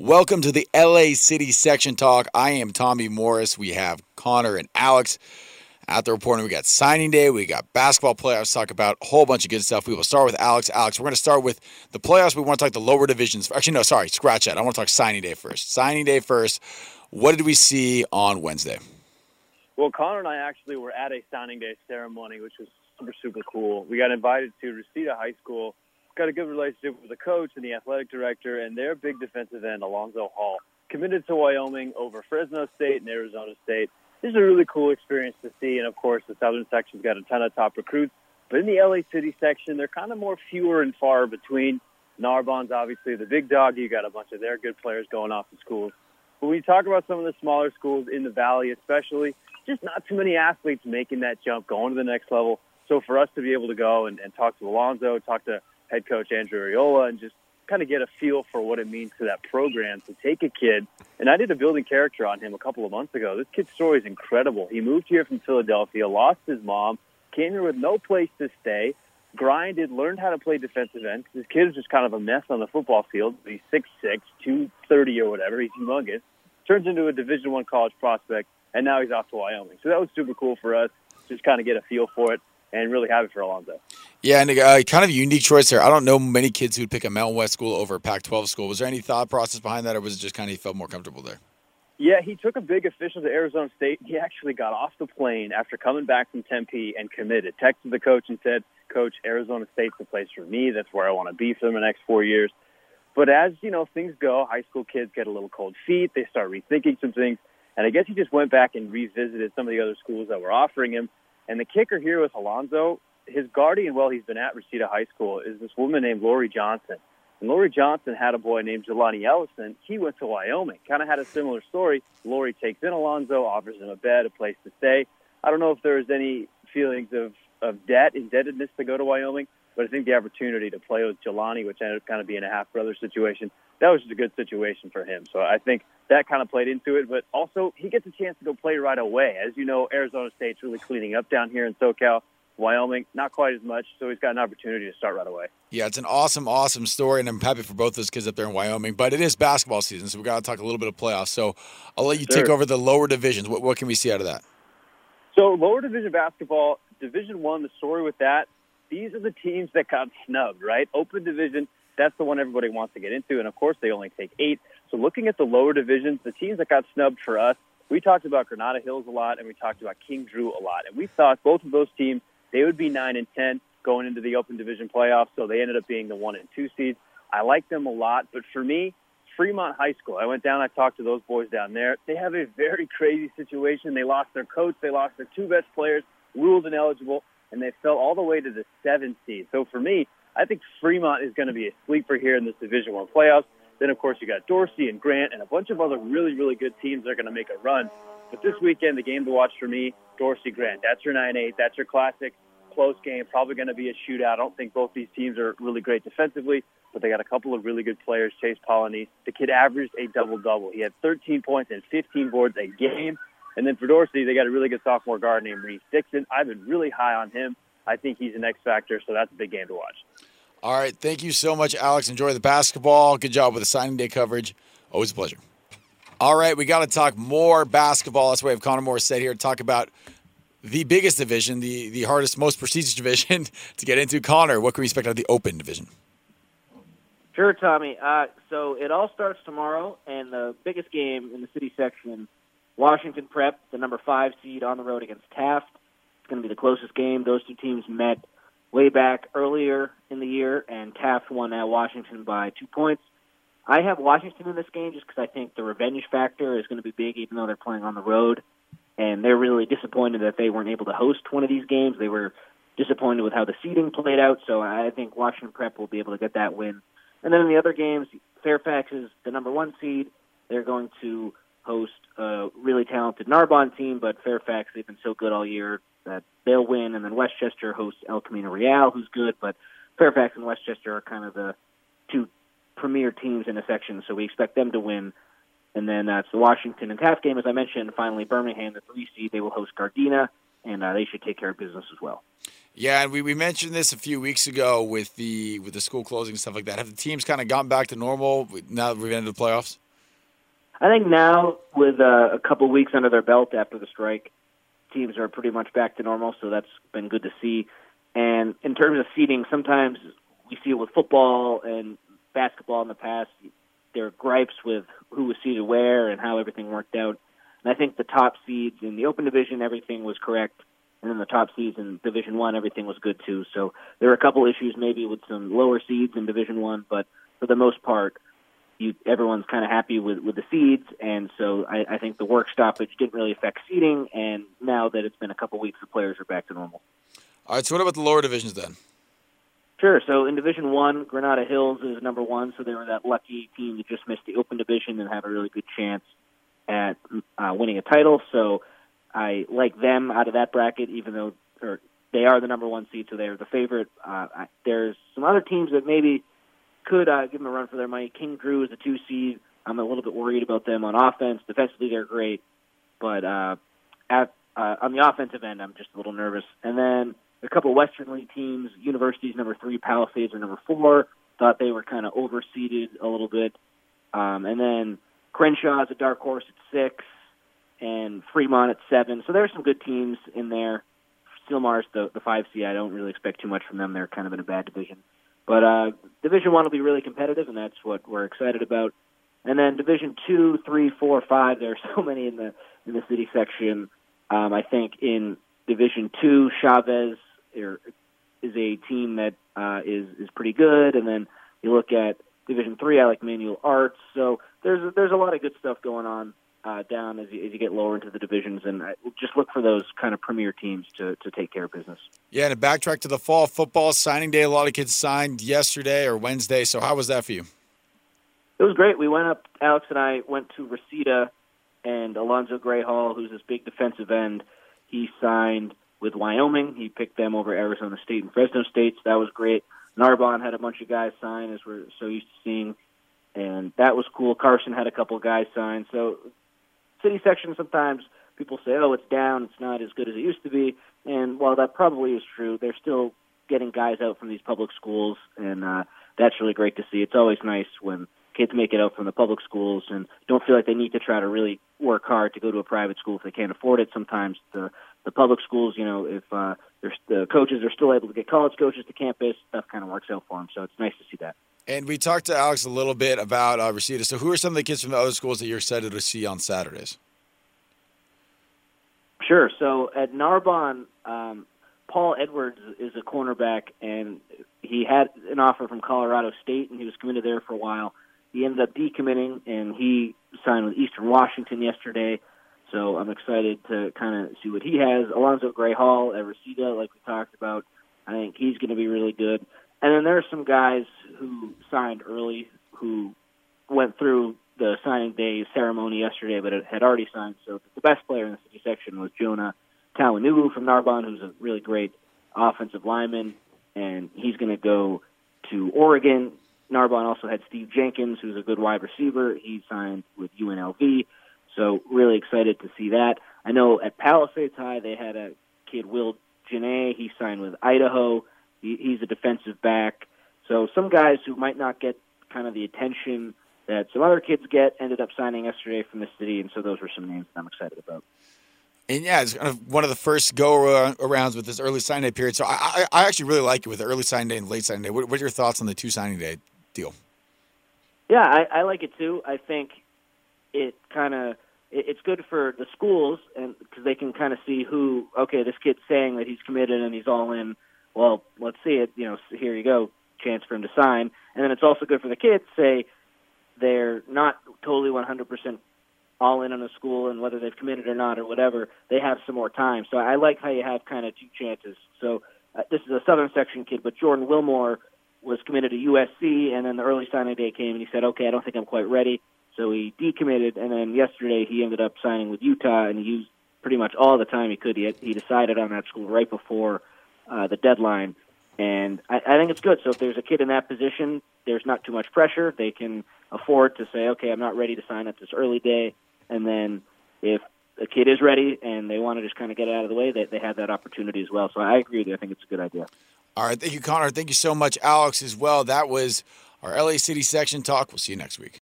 Welcome to the LA City Section Talk. I am Tommy Morris. We have Connor and Alex at the reporting. We got signing day, we got basketball playoffs, talk about a whole bunch of good stuff. We will start with Alex. Alex, we're going to start with the playoffs. We want to talk the lower divisions. Actually, no, sorry, scratch that. I want to talk signing day first. Signing day first. What did we see on Wednesday? Well, Connor and I actually were at a signing day ceremony, which was super, super cool. We got invited to Reseda High School got a good relationship with the coach and the athletic director, and their big defensive end, Alonzo Hall, committed to Wyoming over Fresno State and Arizona State. This is a really cool experience to see, and of course, the Southern section's got a ton of top recruits. But in the LA City section, they're kind of more fewer and far between. Narbonne's obviously the big dog. You got a bunch of their good players going off to schools. But when you talk about some of the smaller schools in the valley, especially, just not too many athletes making that jump, going to the next level. So for us to be able to go and, and talk to Alonzo, talk to head coach Andrew Arriola and just kind of get a feel for what it means to that program to take a kid. And I did a building character on him a couple of months ago. This kid's story is incredible. He moved here from Philadelphia, lost his mom, came here with no place to stay, grinded, learned how to play defensive end. This kid is just kind of a mess on the football field. He's 6'6", 230 or whatever. He's humongous. Turns into a Division One college prospect, and now he's off to Wyoming. So that was super cool for us. Just kind of get a feel for it and really happy for Alonzo. Yeah, and uh, kind of a unique choice there. I don't know many kids who'd pick a Mountain West school over a Pac-12 school. Was there any thought process behind that, or was it just kind of he felt more comfortable there? Yeah, he took a big official to Arizona State. He actually got off the plane after coming back from Tempe and committed. Texted the coach and said, "Coach, Arizona State's the place for me. That's where I want to be for the next four years." But as you know, things go. High school kids get a little cold feet. They start rethinking some things, and I guess he just went back and revisited some of the other schools that were offering him. And the kicker here with Alonzo his guardian while he's been at Reseda High School is this woman named Lori Johnson. And Lori Johnson had a boy named Jelani Ellison. He went to Wyoming. Kind of had a similar story. Lori takes in Alonzo, offers him a bed, a place to stay. I don't know if there was any feelings of, of debt, indebtedness to go to Wyoming, but I think the opportunity to play with Jelani, which ended up kind of being a half brother situation, that was just a good situation for him. So I think that kind of played into it. But also, he gets a chance to go play right away. As you know, Arizona State's really cleaning up down here in SoCal. Wyoming, not quite as much, so he's got an opportunity to start right away. Yeah, it's an awesome, awesome story, and I'm happy for both those kids up there in Wyoming. But it is basketball season, so we got to talk a little bit of playoffs. So I'll let you sure. take over the lower divisions. What, what can we see out of that? So lower division basketball, Division One. The story with that, these are the teams that got snubbed, right? Open division, that's the one everybody wants to get into, and of course they only take eight. So looking at the lower divisions, the teams that got snubbed for us, we talked about Granada Hills a lot, and we talked about King Drew a lot, and we thought both of those teams they would be nine and ten going into the Open Division playoffs, so they ended up being the one and two seeds. I like them a lot, but for me, Fremont High School. I went down. I talked to those boys down there. They have a very crazy situation. They lost their coach. They lost their two best players, ruled ineligible, and they fell all the way to the seventh seed. So for me, I think Fremont is going to be a sleeper here in this Division One playoffs. Then of course you got Dorsey and Grant and a bunch of other really really good teams that are going to make a run. But this weekend, the game to watch for me, Dorsey Grant. That's your 9-8. That's your classic close game. Probably going to be a shootout. I don't think both these teams are really great defensively, but they got a couple of really good players. Chase Polynice. The kid averaged a double-double. He had 13 points and 15 boards a game. And then for Dorsey, they got a really good sophomore guard named Reese Dixon. I've been really high on him. I think he's an X factor, so that's a big game to watch. All right. Thank you so much, Alex. Enjoy the basketball. Good job with the signing day coverage. Always a pleasure. All right, we got to talk more basketball. That's why we have Connor Morris said here to talk about the biggest division, the the hardest, most prestigious division to get into. Connor, what can we expect out of the Open division? Sure, Tommy. Uh, so it all starts tomorrow, and the biggest game in the city section, Washington Prep, the number five seed on the road against Taft. It's going to be the closest game. Those two teams met way back earlier in the year, and Taft won at Washington by two points. I have Washington in this game just because I think the revenge factor is going to be big, even though they're playing on the road. And they're really disappointed that they weren't able to host one of these games. They were disappointed with how the seeding played out. So I think Washington Prep will be able to get that win. And then in the other games, Fairfax is the number one seed. They're going to host a really talented Narbonne team, but Fairfax, they've been so good all year that they'll win. And then Westchester hosts El Camino Real, who's good, but Fairfax and Westchester are kind of the two premier teams in a section, so we expect them to win. And then uh, the Washington and Taft game, as I mentioned. Finally, Birmingham, the three seed, they will host Gardena, and uh, they should take care of business as well. Yeah, and we, we mentioned this a few weeks ago with the with the school closing and stuff like that. Have the teams kind of gone back to normal now that we've ended the playoffs? I think now with uh, a couple weeks under their belt after the strike, teams are pretty much back to normal. So that's been good to see. And in terms of seeding, sometimes we see it with football and basketball in the past. There are gripes with who was seeded where and how everything worked out. And I think the top seeds in the open division, everything was correct. And then the top seeds in Division One, everything was good too. So there are a couple issues maybe with some lower seeds in Division One, but for the most part, you, everyone's kind of happy with, with the seeds, and so I, I think the work stoppage didn't really affect seeding. And now that it's been a couple weeks, the players are back to normal. All right. So what about the lower divisions then? Sure. So in Division One, Granada Hills is number one. So they were that lucky team that just missed the Open Division and have a really good chance at uh, winning a title. So I like them out of that bracket, even though or they are the number one seed, so they're the favorite. Uh, I, there's some other teams that maybe could uh, give them a run for their money. King Drew is a two seed. I'm a little bit worried about them on offense. Defensively, they're great, but uh, at uh, on the offensive end, I'm just a little nervous. And then a couple Western League teams, University's number three, Palisades are number four. Thought they were kind of overseeded a little bit. Um, and then Crenshaw is a dark horse at six, and Fremont at seven. So there's some good teams in there. Sylmar's the the five seed. I don't really expect too much from them. They're kind of in a bad division. But uh, Division One will be really competitive, and that's what we're excited about. And then Division Two, Three, Four, Five. There are so many in the in the city section. Um, I think in Division Two, Chavez er, is a team that uh, is is pretty good. And then you look at Division Three, I like Manual Arts. So there's there's a lot of good stuff going on uh, down as you, as you get lower into the divisions, and I, just look for those kind of premier teams to to take care of business. Yeah, and to backtrack to the fall football signing day, a lot of kids signed yesterday or Wednesday. So how was that for you? It was great. We went up. Alex and I went to Reseda, and Alonzo Grayhall, who's this big defensive end, he signed with Wyoming. He picked them over Arizona State and Fresno State. So that was great. Narbonne had a bunch of guys sign, as we're so used to seeing, and that was cool. Carson had a couple guys sign. So city section sometimes people say, "Oh, it's down. It's not as good as it used to be." And while that probably is true, they're still getting guys out from these public schools, and uh, that's really great to see. It's always nice when kids make it out from the public schools and don't feel like they need to try to really work hard to go to a private school if they can't afford it. Sometimes the the public schools, you know, if uh, the coaches are still able to get college coaches to campus, stuff kind of works out for them. So it's nice to see that. And we talked to Alex a little bit about uh, Reseda. So, who are some of the kids from the other schools that you're excited to see on Saturdays? Sure. So at Narbonne, um, Paul Edwards is a cornerback, and he had an offer from Colorado State, and he was committed there for a while. He ended up decommitting, and he signed with Eastern Washington yesterday. So I'm excited to kind of see what he has. Alonzo Gray Hall at Reseda, like we talked about, I think he's going to be really good. And then there are some guys who signed early who went through the signing day ceremony yesterday, but had already signed. So the best player in the city section was Jonah Tawanubu from Narbonne, who's a really great offensive lineman, and he's going to go to Oregon. Narbonne also had Steve Jenkins, who's a good wide receiver. He signed with UNLV. So really excited to see that. I know at Palisades High they had a kid Will Janae. He signed with Idaho. He, he's a defensive back. So some guys who might not get kind of the attention that some other kids get ended up signing yesterday from the city, and so those were some names that I'm excited about. And yeah, it's kind of one of the first go arounds with this early signing day period. So I, I actually really like it with the early signing day and late signing day. What, what are your thoughts on the two signing day deal? Yeah, I, I like it too. I think it kind of it's good for the schools and because they can kind of see who okay this kid's saying that he's committed and he's all in well, let's see it. You know, here you go, chance for him to sign. And then it's also good for the kids. Say they're not totally 100% all in on the school, and whether they've committed or not or whatever, they have some more time. So I like how you have kind of two chances. So uh, this is a Southern Section kid, but Jordan Wilmore was committed to USC, and then the early signing day came, and he said, "Okay, I don't think I'm quite ready." So he decommitted, and then yesterday he ended up signing with Utah, and he used pretty much all the time he could. He, he decided on that school right before uh, the deadline. And I, I think it's good. So if there's a kid in that position, there's not too much pressure. They can afford to say, okay, I'm not ready to sign at this early day. And then if a kid is ready and they want to just kind of get it out of the way, they, they have that opportunity as well. So I agree with you. I think it's a good idea. All right. Thank you, Connor. Thank you so much, Alex, as well. That was our LA City section talk. We'll see you next week.